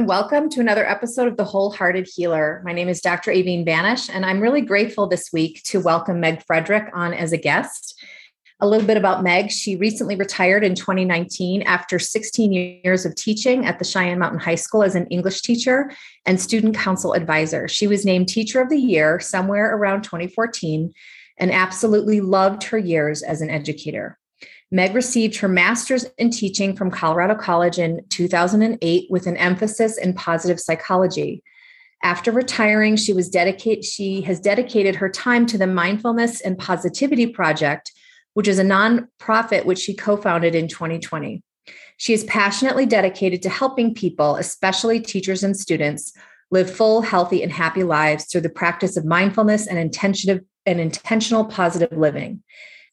And welcome to another episode of The Wholehearted Healer. My name is Dr. Aveen Banish, and I'm really grateful this week to welcome Meg Fredrick on as a guest. A little bit about Meg. She recently retired in 2019 after 16 years of teaching at the Cheyenne Mountain High School as an English teacher and student council advisor. She was named Teacher of the Year somewhere around 2014 and absolutely loved her years as an educator. Meg received her master's in teaching from Colorado College in 2008 with an emphasis in positive psychology. After retiring, she was dedicate she has dedicated her time to the Mindfulness and Positivity Project, which is a nonprofit which she co founded in 2020. She is passionately dedicated to helping people, especially teachers and students, live full, healthy, and happy lives through the practice of mindfulness and and intentional positive living.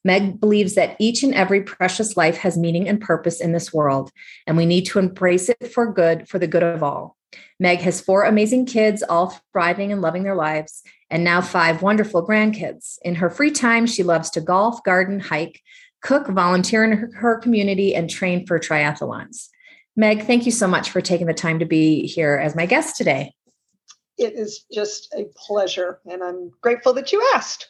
Meg believes that each and every precious life has meaning and purpose in this world, and we need to embrace it for good, for the good of all. Meg has four amazing kids, all thriving and loving their lives, and now five wonderful grandkids. In her free time, she loves to golf, garden, hike, cook, volunteer in her, community, and train for triathlons. Meg, thank you so much for taking the time to be here as my guest today. It is just a pleasure, and I'm grateful that you asked.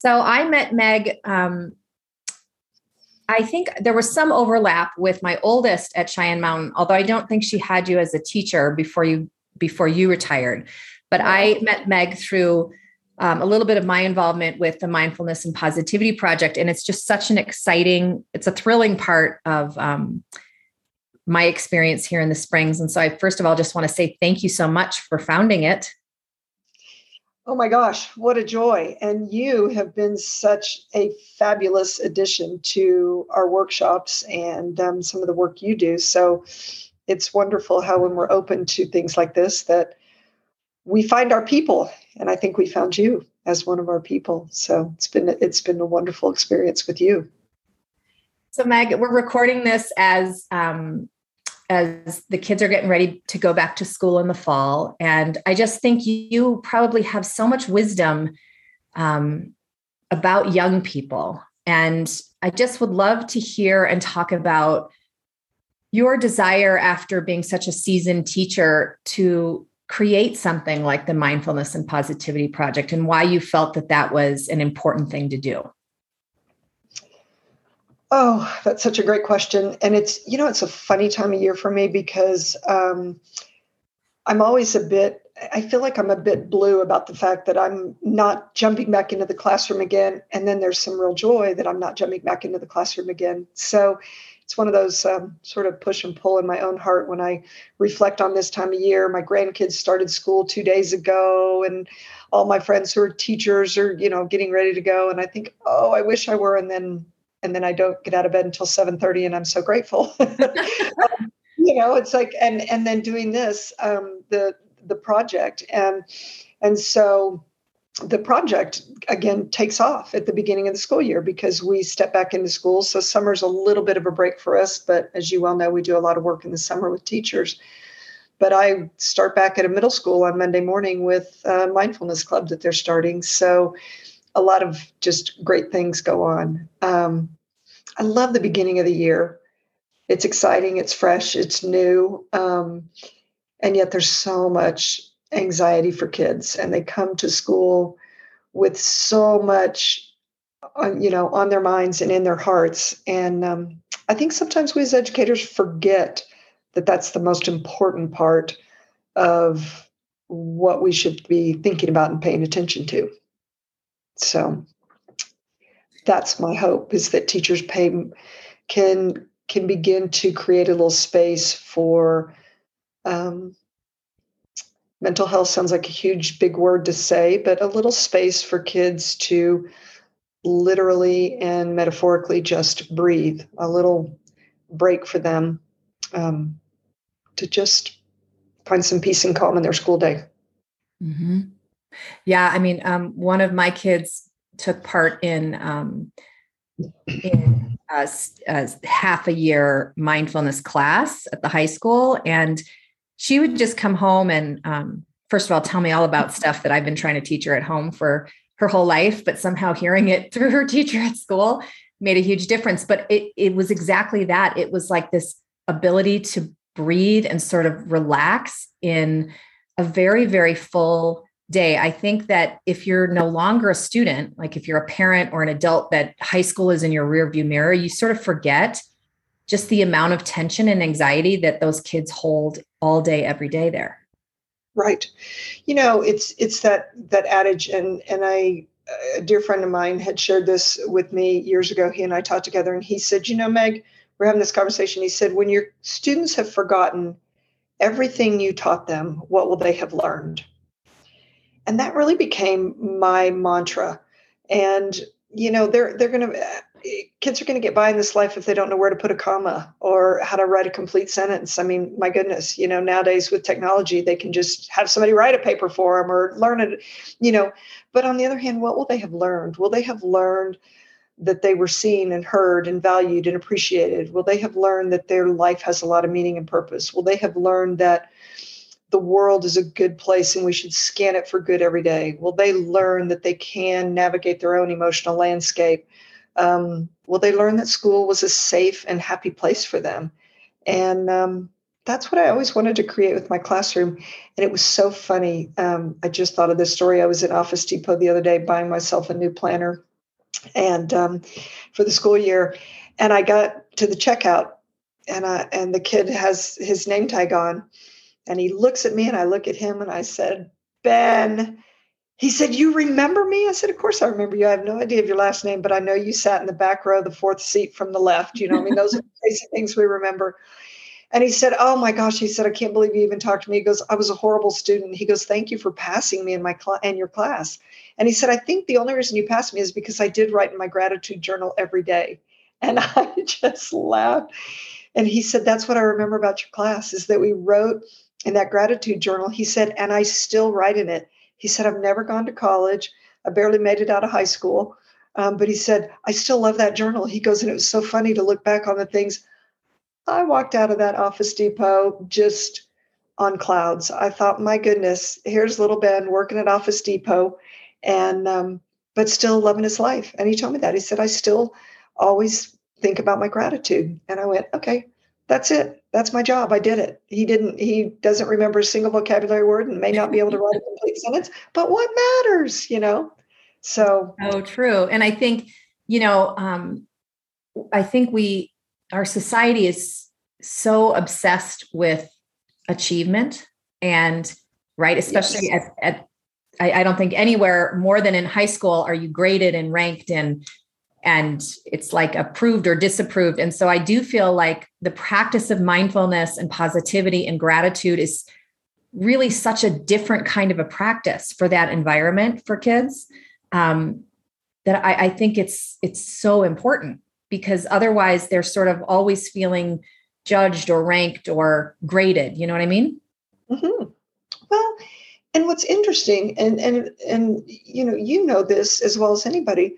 So I met Meg. Um, I think there was some overlap with my oldest at Cheyenne Mountain, although I don't think she had you as a teacher before you before you retired. But I met Meg through um, a little bit of my involvement with the mindfulness and positivity project, and it's just such an exciting, it's a thrilling part of um, my experience here in the Springs. And so, I first of all just want to say thank you so much for founding it. Oh my gosh, what a joy. And you have been such a fabulous addition to our workshops and um, some of the work you do. So it's wonderful how, when we're open to things like this, that we find our people and i think we found you as one of our people so it's been it's been a wonderful experience with you so meg we're recording this as um as the kids are getting ready to go back to school in the fall. And i just think you probably have so much wisdom um, about young people. And i just would love to hear and talk about your desire after being such a seasoned teacher to create something like the mindfulness and positivity project and why you felt that that was an important thing to do oh that's such a great question and it's you know it's a funny time of year for me because um, i'm always a bit i feel like i'm a bit blue about the fact that i'm not jumping back into the classroom again and then there's some real joy that i'm not jumping back into the classroom again so it's one of those um, sort of push and pull in my own heart when I reflect on this time of year. My grandkids started school two days ago, and all my friends who are teachers are, you know, getting ready to go. And I think, oh, I wish I were. And then, and then I don't get out of bed until seven thirty, and I'm so grateful. um, you know, it's like, and and then doing this, um, the the project, and and so the project again takes off at the beginning of the school year because we step back into school. So summer's a little bit of a break for us, but as you well know, we do a lot of work in the summer with teachers. But I start back at a middle school on Monday morning with a mindfulness club that they're starting. So a lot of just great things go on. Um, I love the beginning of the year. It's exciting, it's fresh, it's new. Um, and yet there's so much anxiety for kids and they come to school with so much on, you know on their minds and in their hearts and um, i think sometimes we as educators forget that that's the most important part of what we should be thinking about and paying attention to so that's my hope is that teachers pay can can begin to create a little space for um, mental health sounds like a huge big word to say but a little space for kids to literally and metaphorically just breathe a little break for them um, to just find some peace and calm in their school day Mm-hmm. Yeah, I mean, um, one of my kids took part in um, in a, a half a year mindfulness class at the high school, and she would just come home and um, first of all tell me all about stuff that I've been trying to teach her at home for her whole life, but somehow hearing it through her teacher at school made a huge difference. But it it was exactly that. It was like this ability to breathe and sort of relax in a very very full day. I think that if you're no longer a student, like if you're a parent or an adult that high school is in your rearview mirror, you sort of forget just the amount of tension and anxiety that those kids hold all day every day there. Right. You know, it's it's that that adage and and I a dear friend of mine had shared this with me years ago. He and I taught together and he said, "You know, Meg, we're having this conversation. He said, when your students have forgotten everything you taught them, what will they have learned? And that really became my mantra. And you know they're they're going to kids are going to get by in this life if they don't know where to put a comma or how to write a complete sentence. I mean my goodness you know nowadays with technology they can just have somebody write a paper for them or learn it you know. But on the other hand what will they have learned? Will they have learned that they were seen and heard and valued and appreciated? Will they have learned that their life has a lot of meaning and purpose? Will they have learned that the world is a good place and we should scan it for good every day? Will they learn that they can navigate their own emotional landscape? Um, will they learn that school was a safe and happy place for them? And um, that's what I always wanted to create with my classroom. And it was so funny. Um, I just thought of this story. I was at Office Depot the other day buying myself a new planner and um, for the school year. And I got to the checkout and I, and the kid has his name tag on and he looks at me and I look at him and I said, Ben, he said, You remember me? I said, Of course I remember you. I have no idea of your last name, but I know you sat in the back row, the fourth seat from the left. You know, I mean, those are crazy things we remember. And he said, Oh my gosh, he said, I can't believe you even talked to me. He goes, I was a horrible student. He goes, Thank you for passing me in my class in your class. And he said, I think the only reason you passed me is because I did write in my gratitude journal every day. And I just laughed. And he said, That's what I remember about your class is that we wrote in that gratitude journal, he said, and I still write in it. He said, I've never gone to college. I barely made it out of high school. Um, but he said, I still love that journal. He goes, and it was so funny to look back on the things. I walked out of that Office Depot just on clouds. I thought, my goodness, here's little Ben working at Office Depot and, um, but still loving his life. And he told me that. He said, I still always think about my gratitude. And I went, okay, that's it. That's my job. I did it. He didn't, he doesn't remember a single vocabulary word and may not be able to write a complete sentence, but what matters, you know? So, oh, true. And I think, you know, um, I think we, our society is so obsessed with achievement and, right, especially yes. at, at I, I don't think anywhere more than in high school are you graded and ranked and and it's like approved or disapproved. And so I do feel like the practice of mindfulness and positivity and gratitude is really such a different kind of a practice for that environment for kids um, that I, I think it's it's so important because otherwise they're sort of always feeling judged or ranked or graded. You know what I mean? Mm-hmm. Well, and what's interesting, and and and you know, you know this as well as anybody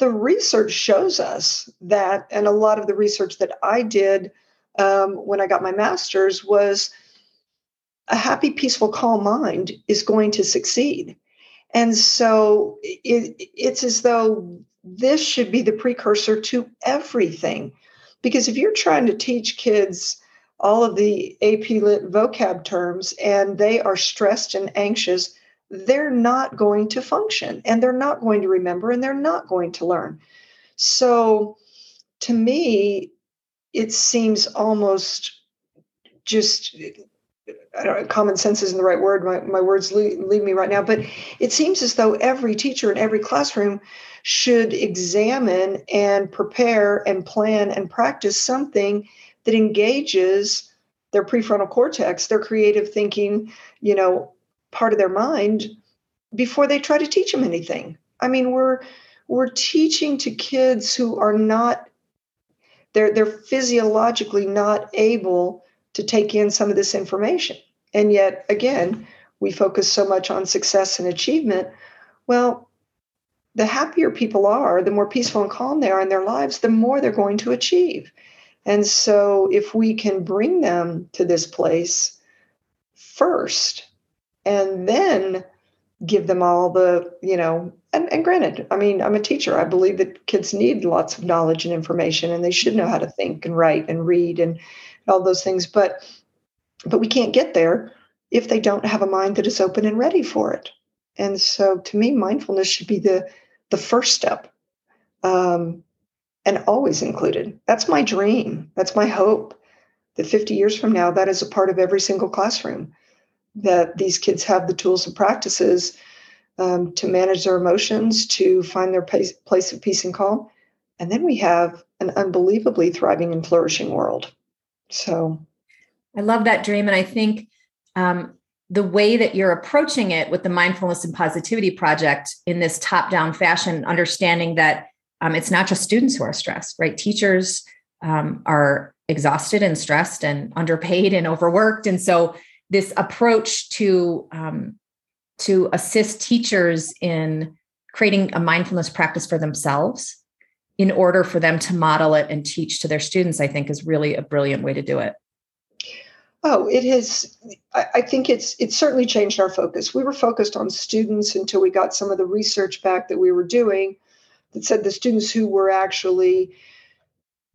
the research shows us that, and a lot of the research that I did um, when I got my master's was a happy, peaceful, calm mind is going to succeed. And so it, it's as though this should be the precursor to everything. Because if you're trying to teach kids all of the AP Lit vocab terms and they are stressed and anxious, they're not going to function and they're not going to remember and they're not going to learn. So to me, it seems almost just I don't know, common sense isn't the right word. My, my words leave, leave me right now, but it seems as though every teacher in every classroom should examine and prepare and plan and practice something that engages their prefrontal cortex, their creative thinking, you know, part of their mind before they try to teach them anything. I mean, we're we're teaching to kids who are not they're they're physiologically not able to take in some of this information. And yet again, we focus so much on success and achievement. Well, the happier people are, the more peaceful and calm they are in their lives, the more they're going to achieve. And so, if we can bring them to this place first and then give them all the, you know, and, and granted, I mean, I'm a teacher. I believe that kids need lots of knowledge and information and they should know how to think and write and read and all those things. But but we can't get there if they don't have a mind that is open and ready for it. And so to me, mindfulness should be the the first step. Um, and always included. That's my dream. That's my hope that 50 years from now, that is a part of every single classroom, that these kids have the tools and practices um, to manage their emotions, to find their place, place of peace and calm. And then we have an unbelievably thriving and flourishing world. So I love that dream. And I think um, the way that you're approaching it with the mindfulness and positivity project in this top down fashion, understanding that um, it's not just students who are stressed, right? Teachers um, are exhausted and stressed and underpaid and overworked. And so this approach to um, to assist teachers in creating a mindfulness practice for themselves in order for them to model it and teach to their students, I think is really a brilliant way to do it. Oh, it has. I think it's it's certainly changed our focus. We were focused on students until we got some of the research back that we were doing that said the students who were actually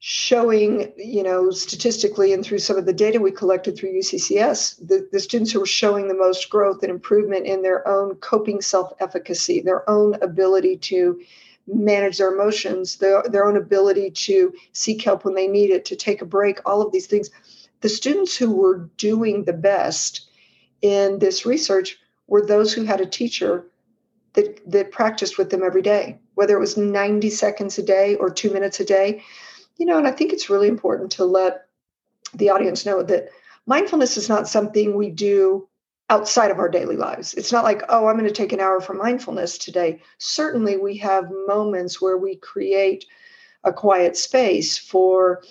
showing, you know, statistically and through some of the data we collected through UCCS, the, the students who were showing the most growth and improvement in their own coping self-efficacy, their own ability to manage their emotions, their, their own ability to seek help when they need it, to take a break, all of these things the students who were doing the best in this research were those who had a teacher that, that practiced with them every day, whether it was 90 seconds a day or two minutes a day. You know, and I think it's really important to let the audience know that mindfulness is not something we do outside of our daily lives. It's not like, oh, I'm going to take an hour for mindfulness today. Certainly, we have moments where we create a quiet space for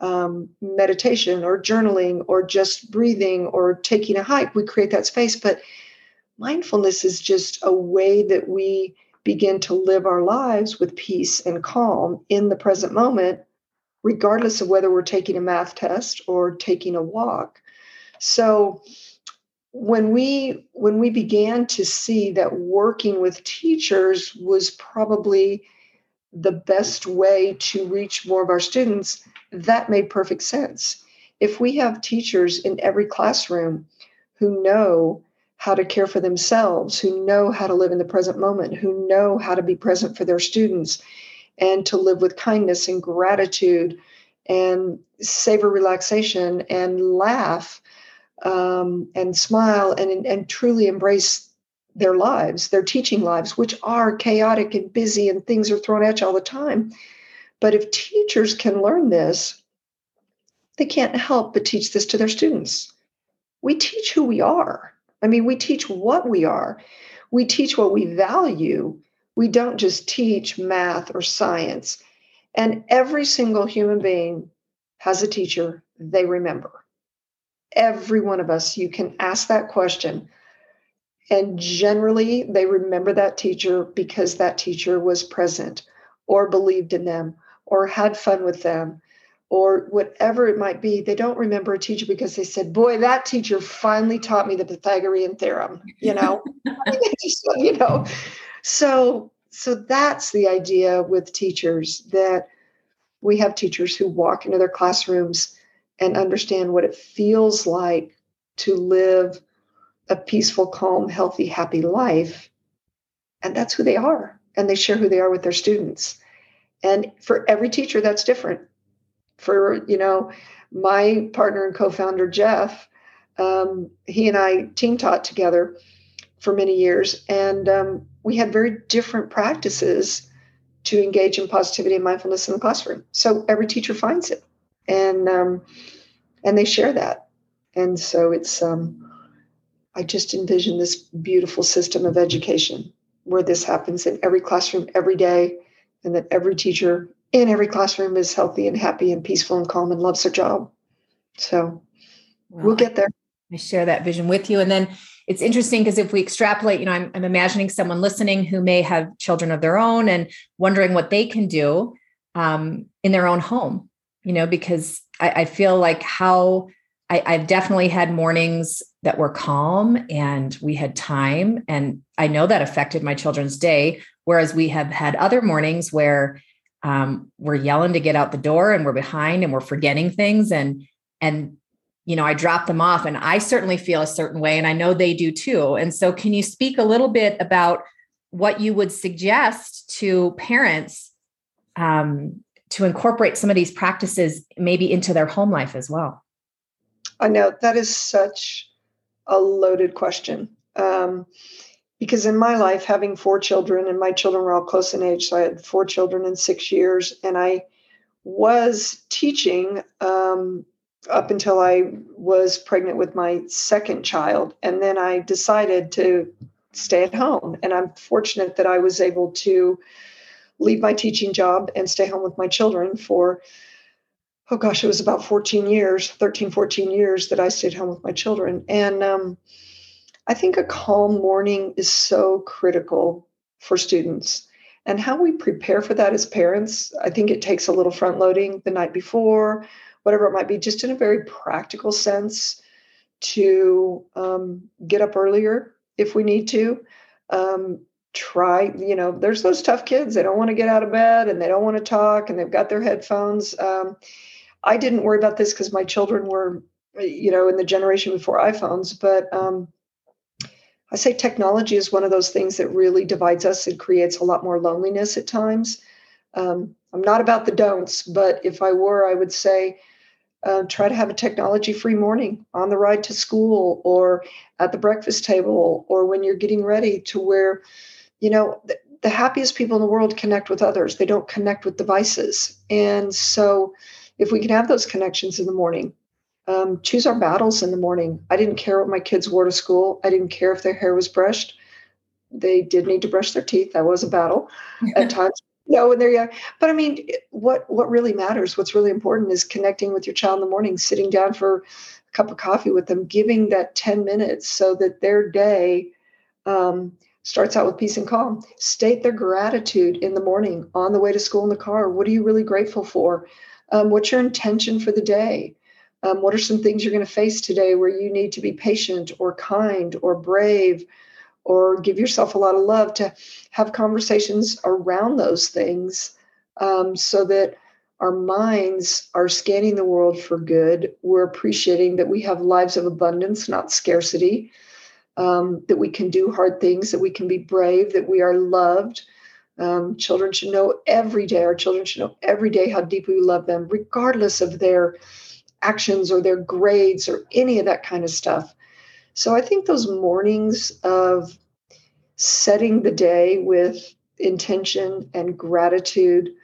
um, meditation or journaling or just breathing or taking a hike, we create that space. But mindfulness is just a way that we begin to live our lives with peace and calm in the present moment, regardless of whether we're taking a math test or taking a walk. So, when we when we began to see that working with teachers was probably the best way to reach more of our students that made perfect sense. If we have teachers in every classroom who know how to care for themselves, who know how to live in the present moment, who know how to be present for their students, and to live with kindness and gratitude and savor relaxation and laugh um, and smile and, and truly embrace their lives, their teaching lives, which are chaotic and busy and things are thrown at you all the time. But if teachers can learn this, they can't help but teach this to their students. We teach who we are. I mean, we teach what we are. We teach what we value. We don't just teach math or science. And every single human being has a teacher they remember. Every one of us, you can ask that question. And generally, they remember that teacher because that teacher was present or believed in them or had fun with them or whatever it might be, they don't remember a teacher because they said, "Boy, that teacher finally taught me the Pythagorean theorem." You know, you know. So, so that's the idea with teachers that we have teachers who walk into their classrooms and understand what it feels like to live a peaceful, calm, healthy, happy life, and that's who they are, and they share who they are with their students. And for every teacher, that's different. For, you know, my partner and co founder, Jeff, um, he and I team taught together for many years. And um, we had very different practices to engage in positivity and mindfulness in the classroom. So every teacher finds it. And, um, and they share that. And so it's, um, I just envision this beautiful system of education where this happens in every classroom every day and that every teacher in every classroom is healthy and happy and peaceful and calm and loves their job. So well, we'll get there. I share that vision with you. And then it's interesting because if we extrapolate, you know, I'm, I'm imagining someone listening who may have children of their own and wondering what they can do um, in their own home, you know, because I, I feel like how I, I've definitely had mornings that were calm and we had time. And I know that affected my children's day. Whereas we have had other mornings where um, we're yelling to get out the door and we're behind and we're forgetting things. And, and, you know, I drop them off and I certainly feel a certain way and I know they do too. And so can you speak a little bit about what you would suggest to parents um, to incorporate some of these practices maybe into their home life as well? I know that is such a loaded question. Um, because in my life, having four children, and my children were all close in age, so I had four children in six years, and I was teaching um, up until I was pregnant with my second child. And then I decided to stay at home. And I'm fortunate that I was able to leave my teaching job and stay home with my children for oh gosh, it was about 14 years, 13, 14 years that I stayed home with my children. And um, I think a calm morning is so critical for students. And how we prepare for that as parents, I think it takes a little front loading the night before, whatever it might be, just in a very practical sense to um, get up earlier if we need to. Um, try, you know, there's those tough kids. They don't want to get out of bed and they don't want to talk and they've got their headphones. Um, I didn't worry about this because my children were, you know, in the generation before iPhones. But um, I say technology is one of those things that really divides us and creates a lot more loneliness at times. Um, I'm not about the don'ts, but if I were, I would say uh, try to have a technology free morning on the ride to school or at the breakfast table or when you're getting ready to where, you know, the, the happiest people in the world connect with others. They don't connect with devices. And so, if we can have those connections in the morning, um, choose our battles in the morning. I didn't care what my kids wore to school. I didn't care if their hair was brushed. They did need to brush their teeth. That was a battle at times. Know, when they're young. But I mean, what what really matters, what's really important is connecting with your child in the morning, sitting down for a cup of coffee with them, giving that 10 minutes so that their day um, starts out with peace and calm. State their gratitude in the morning on the way to school in the car. What are you really grateful for? Um, what's your intention for the day? Um, what are some things you're going to face today where you need to be patient or kind or brave or give yourself a lot of love to have conversations around those things um, so that our minds are scanning the world for good. We're appreciating that we have lives of abundance, not scarcity, um, that we can do hard things, that we can be brave, that we are loved, um, children should know every day, our children should know every day how deeply we love them, regardless of their actions or their grades or any of that kind of stuff. So I think those mornings of setting the day with intention and gratitude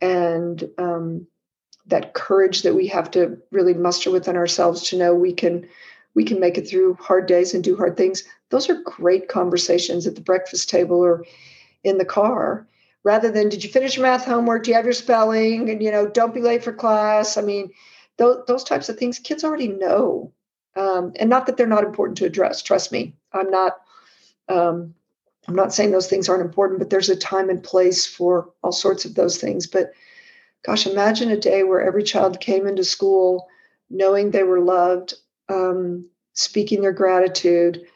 and um, that courage that we have to really muster within ourselves to know we can we can make it through hard days and do hard things those are great conversations at the breakfast table or in the car. Rather than did you finish your math homework? Do you have your spelling? And you know don't be late for class. I mean those, those types of things kids already know um, and not that they're not important to address trust me i'm not um, i'm not saying those things aren't important but there's a time and place for all sorts of those things but gosh imagine a day where every child came into school knowing they were loved um, speaking their gratitude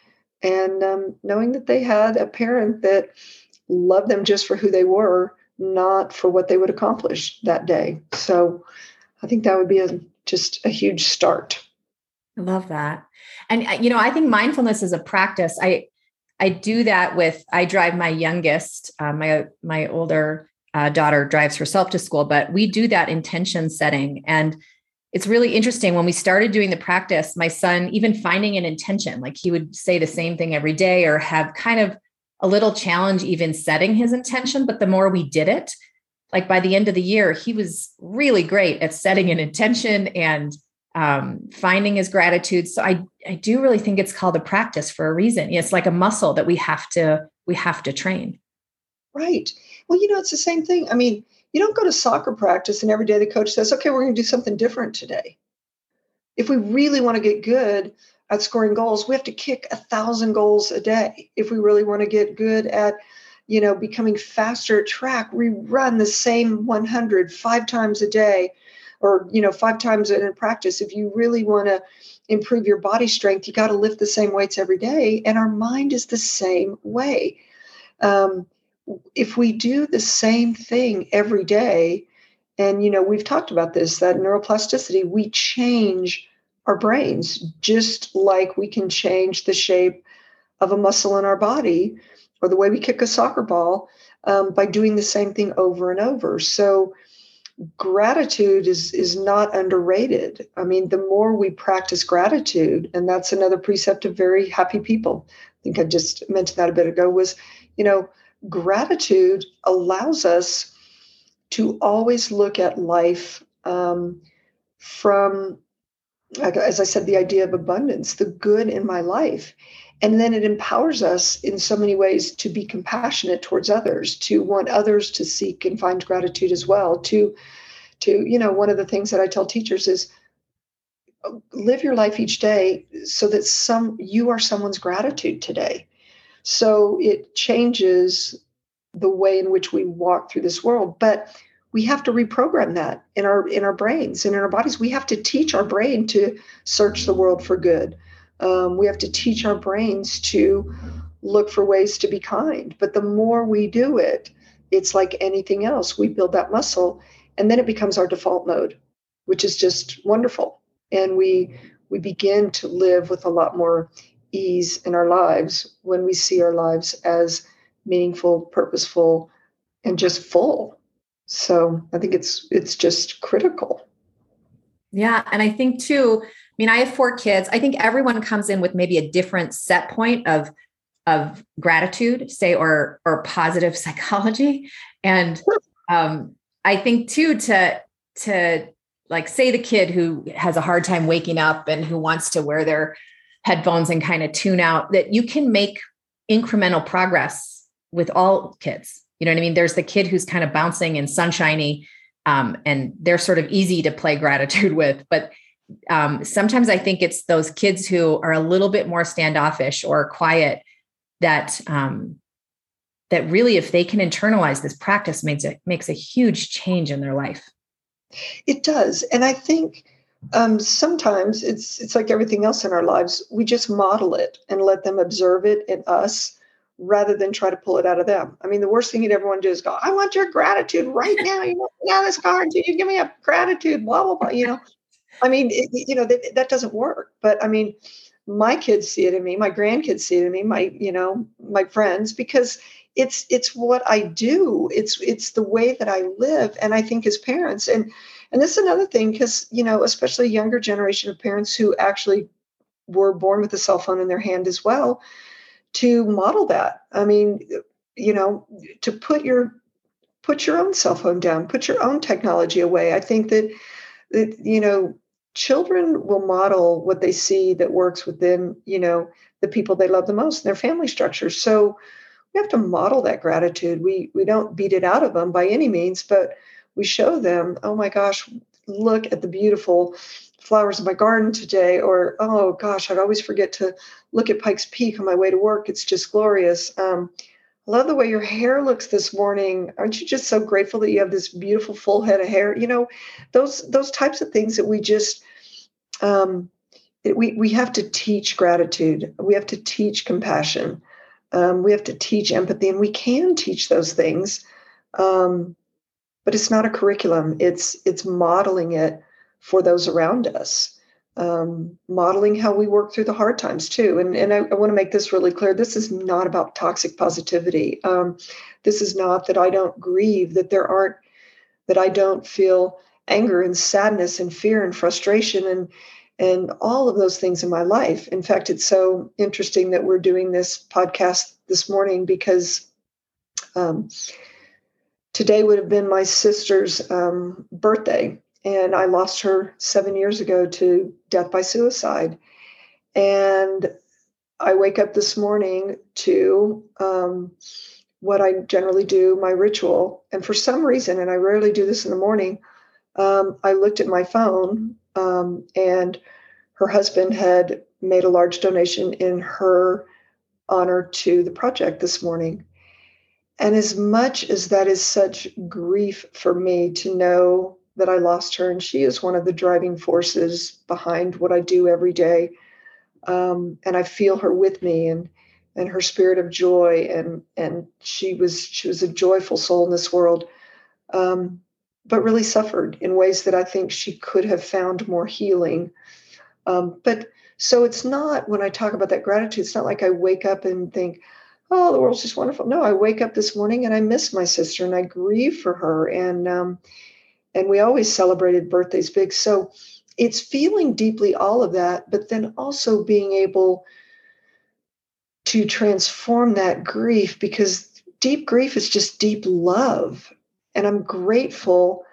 and um, knowing that they had a parent that loved them just for who they were, not for what they would accomplish that day. So I think that would be a, just a huge start. I love that. And uh, you know, I think mindfulness is a practice. I I do that with I drive my youngest, uh, my my older uh, daughter drives herself to school, but we do that intention setting and it's really interesting when we started doing the practice my son even finding an intention like he would say the same thing every day or have kind of a little challenge even setting his intention, but the more we did it, like by the end of the year, he was really great at setting an intention and um, finding his gratitude. So I, I do really think it's called a practice for a reason. It's like a muscle that we have to we have to train. Right. Well, you know, it's the same thing. I mean, you don't go to soccer practice and every day the coach says, "Okay, we're going to do something different today." If we really want to get good, at scoring goals, we have to kick a thousand goals a day. If we really want to get good at, you know, becoming faster at track, we run the same 100 five times a day or, you know, five times in practice. If you really want to improve your body strength, you got to lift the same weights every day. And our mind is the same way. Um, if we do the same thing every day, and you know we've talked about this that neuroplasticity we change our brains just like we can change the shape of a muscle in our body or the way we kick a soccer ball um, by doing the same thing over and over so gratitude is is not underrated i mean the more we practice gratitude and that's another precept of very happy people i think i just mentioned that a bit ago was you know gratitude allows us to always look at life um, from, as I said, the idea of abundance, the good in my life. And then it empowers us in so many ways to be compassionate towards others, to want others to seek and find gratitude as well. To, to you know, one of the things that I tell teachers is uh, live your life each day so that some you are someone's gratitude today. So it changes the way in which we walk through this world but we have to reprogram that in our in our brains and in our bodies we have to teach our brain to search the world for good um, we have to teach our brains to look for ways to be kind but the more we do it it's like anything else we build that muscle and then it becomes our default mode which is just wonderful and we we begin to live with a lot more ease in our lives when we see our lives as meaningful, purposeful, and just full. So I think it's it's just critical. Yeah, and I think too. I mean, I have four kids. I think everyone comes in with maybe a different set point of of gratitude, say, or or positive psychology. And um, I think too to to like say the kid who has a hard time waking up and who wants to wear their headphones and kind of tune out that you can make incremental progress with all kids. You know what I mean? There's the kid who's kind of bouncing and sunshiny, um, and they're sort of easy to play gratitude with. But um, sometimes I think it's those kids who are a little bit more standoffish or quiet that um, that really, if they can internalize this practice, makes it makes a huge change in their life. It does, and I think um, sometimes it's it's like everything else in our lives. We just model it and let them observe it in us rather than try to pull it out of them. I mean, the worst thing you'd ever want to do is go, I want your gratitude right now. You know, now this card, Can you give me a gratitude, blah, blah, blah. You know, I mean, it, you know, that, that doesn't work. But I mean, my kids see it in me, my grandkids see it in me, my, you know, my friends, because it's it's what I do. It's it's the way that I live. And I think as parents, and and this is another thing, because you know, especially younger generation of parents who actually were born with a cell phone in their hand as well to model that. I mean, you know, to put your put your own cell phone down, put your own technology away. I think that that you know, children will model what they see that works within, you know, the people they love the most, their family structure. So we have to model that gratitude. We we don't beat it out of them by any means, but we show them, oh my gosh, look at the beautiful flowers in my garden today or oh gosh i'd always forget to look at pikes peak on my way to work it's just glorious um, love the way your hair looks this morning. Aren't you just so grateful that you have this beautiful full head of hair? You know those those types of things that we just um, it, we we have to teach gratitude. We have to teach compassion. Um, we have to teach empathy and we can teach those things um, but it's not a curriculum. It's it's modeling it for those around us. Um, modeling how we work through the hard times too. And, and I, I want to make this really clear. This is not about toxic positivity. Um, this is not that I don't grieve, that there aren't, that I don't feel anger and sadness and fear and frustration and and all of those things in my life. In fact, it's so interesting that we're doing this podcast this morning because um, today would have been my sister's um, birthday and I lost her seven years ago to death by suicide. And I wake up this morning to um, what I generally do, my ritual. And for some reason, and I rarely do this in the morning, um, I looked at my phone um, and her husband had made a large donation in her honor to the project this morning. And as much as that is such grief for me to know that I lost her, and she is one of the driving forces behind what I do every day. Um, and I feel her with me and and her spirit of joy and and she was she was a joyful soul in this world um, but really suffered in ways that I think she could have found more healing. Um, but so it's not when I talk about that gratitude, it's not like I wake up and think, oh, the world's just wonderful. No, I wake up this morning and I miss my sister and I grieve for her. And um, and we always celebrated birthdays big. So it's feeling deeply all of that, but then also being able to transform that grief because deep grief is just deep love and I'm grateful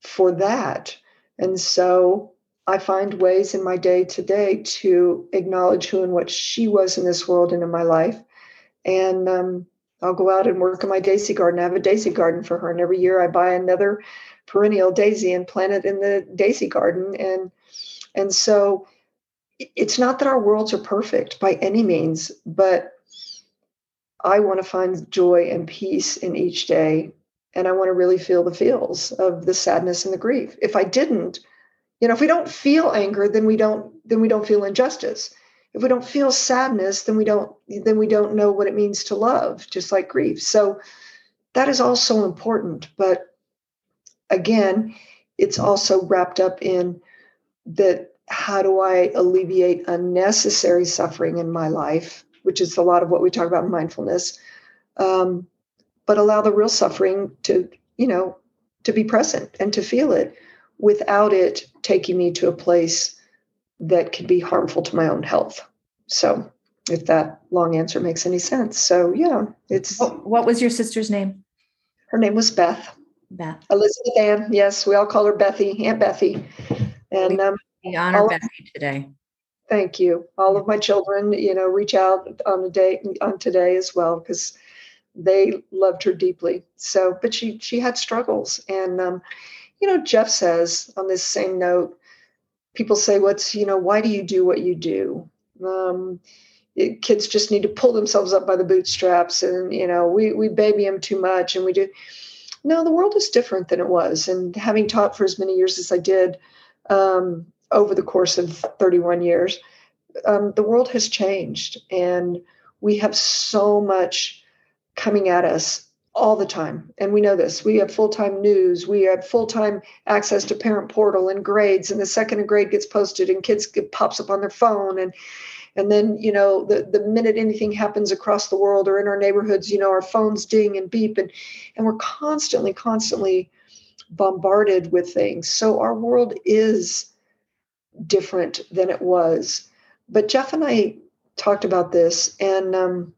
for that. And so I find ways in my day to day to acknowledge who and what she was in this world and in my life. And um, I'll go out and work in my daisy garden. I have a daisy garden for her. And every year I buy another perennial daisy and plant it in the daisy garden. And and so it's not that our worlds are perfect by any means, but I want to find joy and peace in each day and I want to really feel the feels of the sadness and the grief. If I didn't, you know, if we don't feel anger, then we don't then we don't feel injustice. If we don't feel sadness, then we don't then we don't know what it means to love, just like grief. So that is also important, but again, it's also wrapped up in that how do I alleviate unnecessary suffering in my life, which is a lot of what we talk about in mindfulness. Um, but allow the real suffering to, you know, to be present and to feel it without it taking me to a place that could be harmful to my own health. So, if that long answer makes any sense. So, yeah, it's. What was your sister's name? Her name was Beth. Beth. Elizabeth Ann. Yes, we all call her Bethy, Aunt Bethy. And um, we honor Bethy today. Thank you. All of my children, you know, reach out on the day on today as well because they loved her deeply. So, but she she had struggles, and um, you know, Jeff says on this same note, people say, "What's you know, why do you do what you do?" Um, it, kids just need to pull themselves up by the bootstraps, and you know, we we baby them too much, and we do. No, the world is different than it was, and having taught for as many years as I did um, over the course of 31 years, um, the world has changed, and we have so much coming at us all the time. And we know this. We have full time news, we have full time access to parent portal and grades, and the second a grade gets posted and kids get pops up on their phone and and then you know the, the minute anything happens across the world or in our neighborhoods you know our phones ding and beep and and we're constantly constantly bombarded with things so our world is different than it was but jeff and i talked about this and um,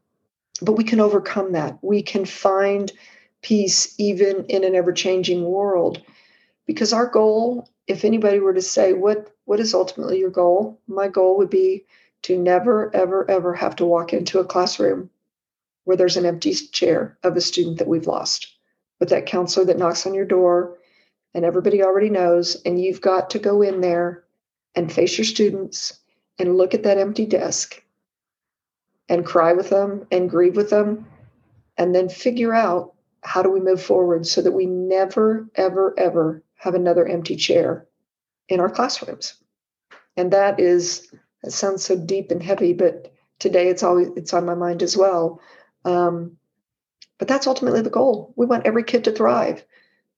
but we can overcome that. We can find peace even in an ever changing world. Because our goal, if anybody were to say, what, what is ultimately your goal? My goal would be to never, ever, ever have to walk into a classroom where there's an empty chair of a student that we've lost, with that counselor that knocks on your door and everybody already knows, and you've got to go in there and face your students and look at that empty desk and cry with them and grieve with them and then figure out how do we move forward so that we never ever ever have another empty chair in our classrooms. And that is it sounds so deep and heavy but today it's always it's on my mind as well um, but that's ultimately the goal we want every kid to thrive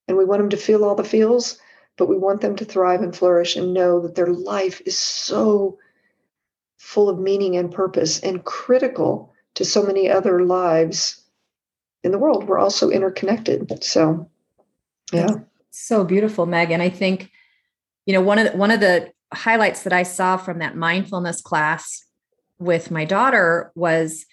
and we want them to feel all the feels but we want them to thrive and flourish and know that their life is so full of meaning and purpose and critical to so many other lives in the world. We're also interconnected. So, yeah. That's so beautiful, Megan. I think, you know, one of the, one of the highlights that I saw from that mindfulness class with my daughter was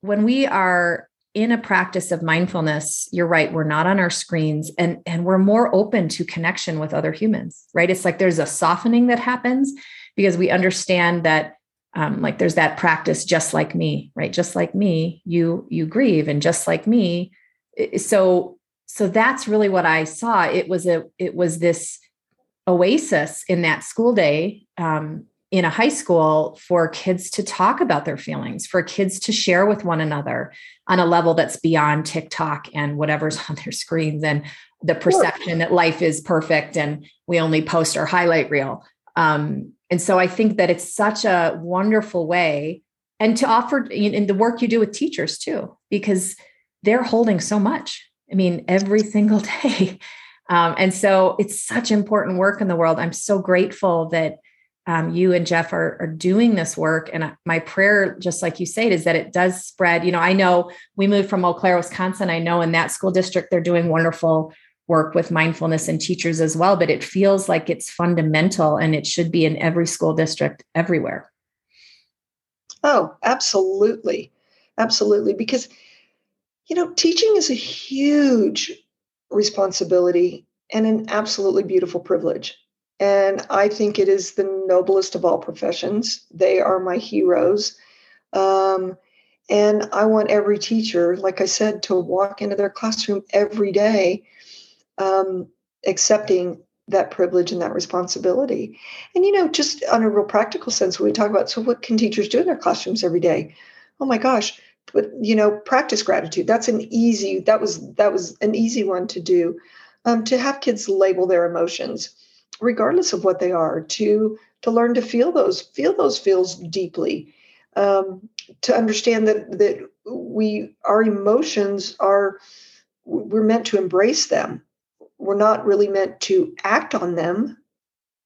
when we are in a practice of mindfulness you're right we're not on our screens and and we're more open to connection with other humans right? It's like there's a softening that happens because we understand that um, like there's that practice just like me right? Just like me you you grieve and just like me. So so that's really what i saw. It was a it was this oasis in that school day um, in a high school for kids to talk about their feelings, for kids to share with one another on a level that's beyond TikTok and whatever's on their screens and the perception that life is perfect and we only post our highlight reel. Um, and so I think that it's such a wonderful way and to offer in the work you do with teachers too, because they're holding so much. I mean, every single day. Um, and so it's such important work in the world. I'm so grateful that um, you and Jeff are, are doing this work. And my prayer, just like you said, is that it does spread. You know, I know we moved from Eau Claire, Wisconsin. I know in that school district, they're doing wonderful work with mindfulness and teachers as well, but it feels like it's fundamental and it should be in every school district everywhere. Oh, absolutely. Absolutely. Because, you know, teaching is a huge responsibility and an absolutely beautiful privilege. And I think it is the noblest of all professions. They are my heroes. Um, and I want every teacher, like I said, to walk into their classroom every day um, accepting that privilege and that responsibility. And, you know, just on a real practical sense, when we talk about, so what can teachers do in their classrooms every day? Oh my gosh, but, you know, practice gratitude. That's an easy, that was, that was an easy one to do. Um, to have kids label their emotions regardless of what they are, to to learn to feel those, feel those feels deeply, um, to understand that that we our emotions are we're meant to embrace them. We're not really meant to act on them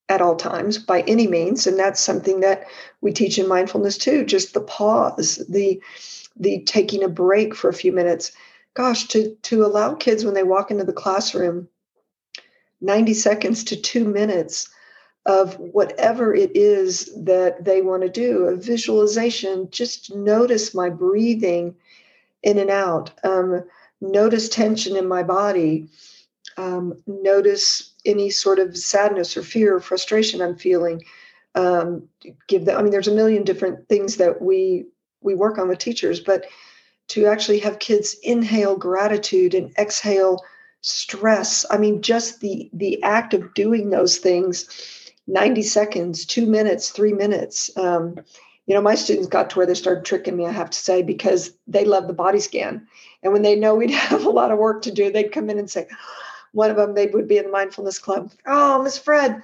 at all times by any means and that's something that we teach in mindfulness too just the pause the the taking a break for a few minutes gosh to to allow kids when they walk into the classroom 90 seconds to two minutes of whatever it is that they want to do a visualization just notice my breathing in and out um, notice tension in my body um, notice any sort of sadness or fear or frustration i'm feeling um, give that. I mean there's a million different things that we we work on with teachers but to actually have kids inhale gratitude and exhale stress i mean just the the act of doing those things 90 seconds two minutes three minutes um, you know my students got to where they started tricking me i have to say because they love the body scan. And when they know we'd have a lot of work to do they'd come in and say one of them they would be in the mindfulness club oh miss fred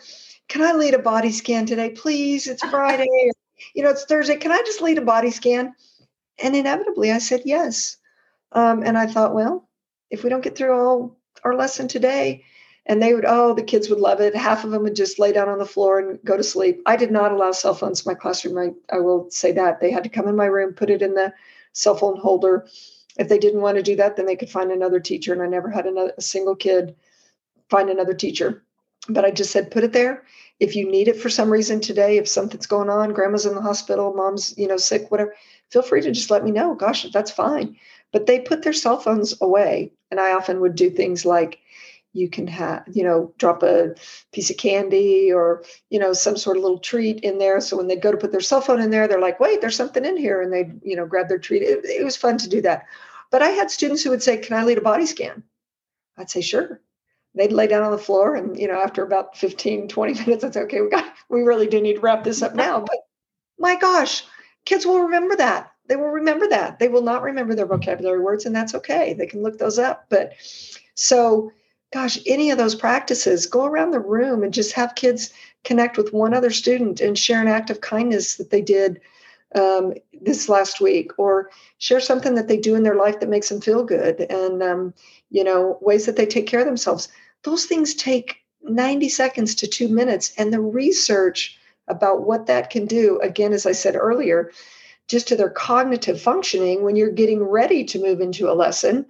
can i lead a body scan today please? It's friday you know it's thursday can i just lead a body scan and inevitably i said yes um, and i thought well if we don't get through all our lesson today. And they would, oh, the kids would love it. Half of them would just lay down on the floor and go to sleep. I did not allow cell phones in my classroom. I, I will say that. They had to come in my room, put it in the cell phone holder. If they didn't want to do that, then they could find another teacher. And I never had another, a single kid find another teacher. But I just said, put it there. If you need it for some reason today, if something's going on, grandma's in the hospital, mom's, you know, sick, whatever, feel free to just let me know. Gosh, that's fine. But they put their cell phones away and i often would do things like you can have you know drop a piece of candy or you know some sort of little treat in there. So when they go to put their cell phone in there they're like wait there's something in here and they you know grab their treat. It, it was fun to do that. But i had students who would say can i lead a body scan? I'd say sure they'd lay down on the floor and you know after about 15 20 minutes it's okay we got we really do need to wrap this up now but my gosh kids will remember that they will remember that. They will not remember their vocabulary words, and that's okay. They can look those up. But so, gosh, any of those practices, go around the room and just have kids connect with one other student and share an act of kindness that they did um, this last week, or share something that they do in their life that makes them feel good, and um, you know ways that they take care of themselves. Those things take 90 seconds to two minutes, and the research about what that can do, again, as I said earlier, just to their cognitive functioning when you're getting ready to move into a lesson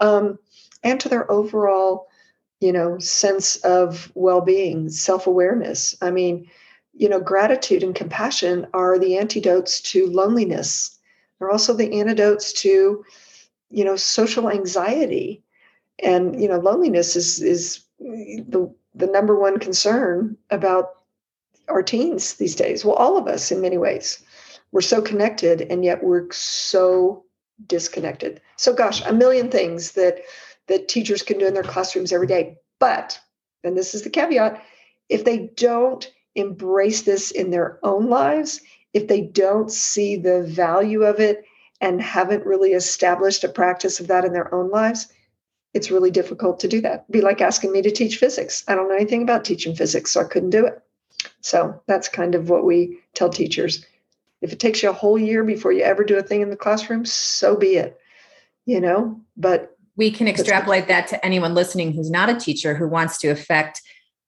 um, and to their overall you know sense of well-being self-awareness. I mean you know gratitude and compassion are the antidotes to loneliness. They're also the antidotes to you know social anxiety and you know loneliness is is the the number one concern about our teens these days. Well all of us in many ways. We're so connected and yet we're so disconnected. So gosh a million things that that teachers can do in their classrooms every day. But and this is the caveat if they don't embrace this in their own lives, if they don't see the value of it and haven't really established a practice of that in their own lives, it's really difficult to do that. It'd be like asking me to teach physics. I don't know anything about teaching physics, so I couldn't do it. So that's kind of what we tell teachers. If it takes you a whole year before you ever do a thing in the classroom, so be it. You know, but we can extrapolate that to anyone listening who's not a teacher who wants to affect,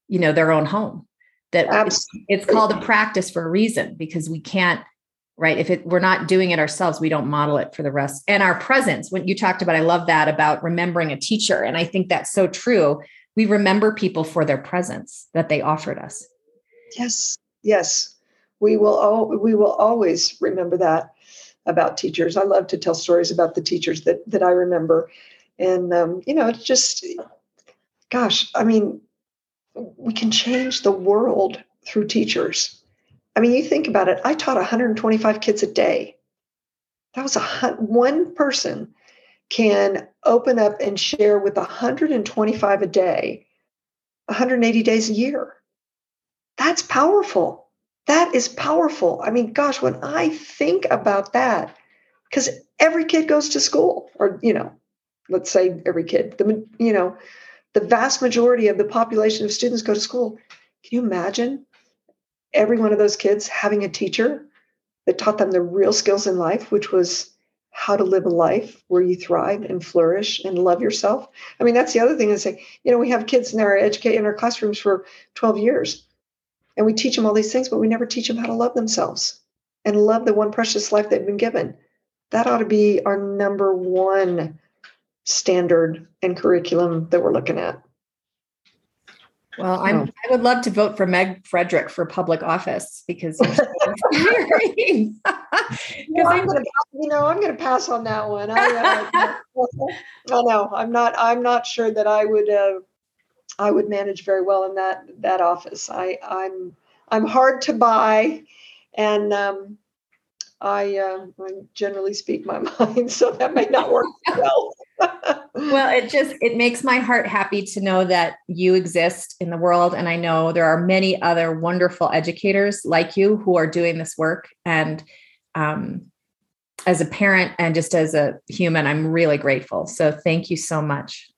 you know, their own home. That it's, it's called a practice for a reason because we can't right? If it we're not doing it ourselves we don't model it for the rest and our presence. When you talked about i love that about remembering a teacher and i think that's so true. We remember people for their presence that they offered us. Yes yes. We will all we will always remember that about teachers. I love to tell stories about the teachers that that i remember. And um, you know it's just gosh i mean we can change the world through teachers I mean, you think about it. I taught 125 kids a day. That was a one person can open up and share with 125 a day, 180 days a year. That's powerful. That is powerful. I mean, gosh, when I think about that, because every kid goes to school, or you know, let's say every kid, the you know, the vast majority of the population of students go to school. Can you imagine every one of those kids having a teacher that taught them the real skills in life, which was how to live a life where you thrive and flourish and love yourself. I mean, that's the other thing is like, you know, we have kids in our educate in our classrooms for 12 years and we teach them all these things, but we never teach them how to love themselves and love the one precious life they've been given. That ought to be our number one standard and curriculum that we're looking at. Well, I'm, oh. I would love to vote for Meg Fredrick for public office because because I'm gonna you know, I'm going to pass on that one. I, uh, I know I'm not. I'm not sure that I would. Uh, I would manage very well in that that office. I, I'm I'm hard to buy, and um, I, uh, I generally speak my mind, so that may not work well well, it just it makes my heart happy to know that you exist in the world and I know there are many other wonderful educators like you who are doing this work and um, as a parent and just as a human I'm really grateful. So thank you so much.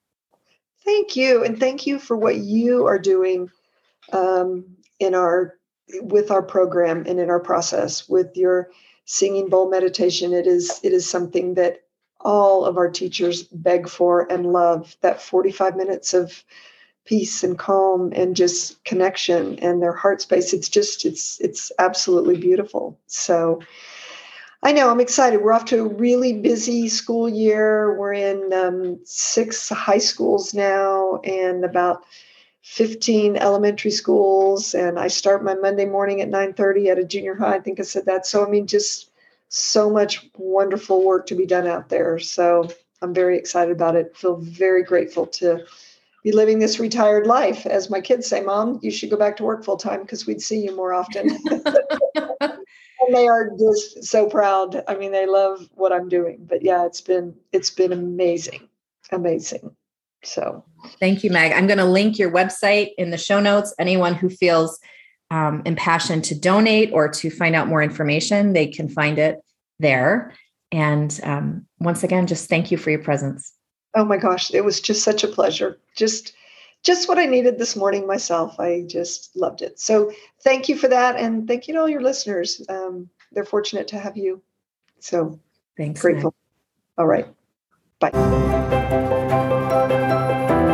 Thank you and thank you for what you are doing um, in our with our program and in our process with your singing bowl meditation. It is it is something that all of our teachers beg for and love that 45 minutes of peace and calm and just connection and their heart space. It's just it's it's absolutely beautiful. So i know i'm excited. We're off to a really busy school year. We're in um, six high schools now and about 15 elementary schools and i start my monday morning at 9.30 at a junior high i think i said that so i mean just so much wonderful work to be done out there. So I'm very excited about it. Feel very grateful to be living this retired life. As my kids say, Mom, you should go back to work full time because we'd see you more often. and they are just so proud. I mean, they love what I'm doing. But yeah, it's been it's been amazing. Amazing. So thank you, Meg. I'm going to link your website in the show notes. Anyone who feels um, impassioned to donate or to find out more information, they can find it there. And um, once again, just thank you for your presence. Oh my gosh, it was just such a pleasure. Just just what I needed this morning myself. I just loved it. So thank you for that. And thank you to all your listeners. Um, they're fortunate to have you. So thanks. Grateful. All right. Bye. Thank you.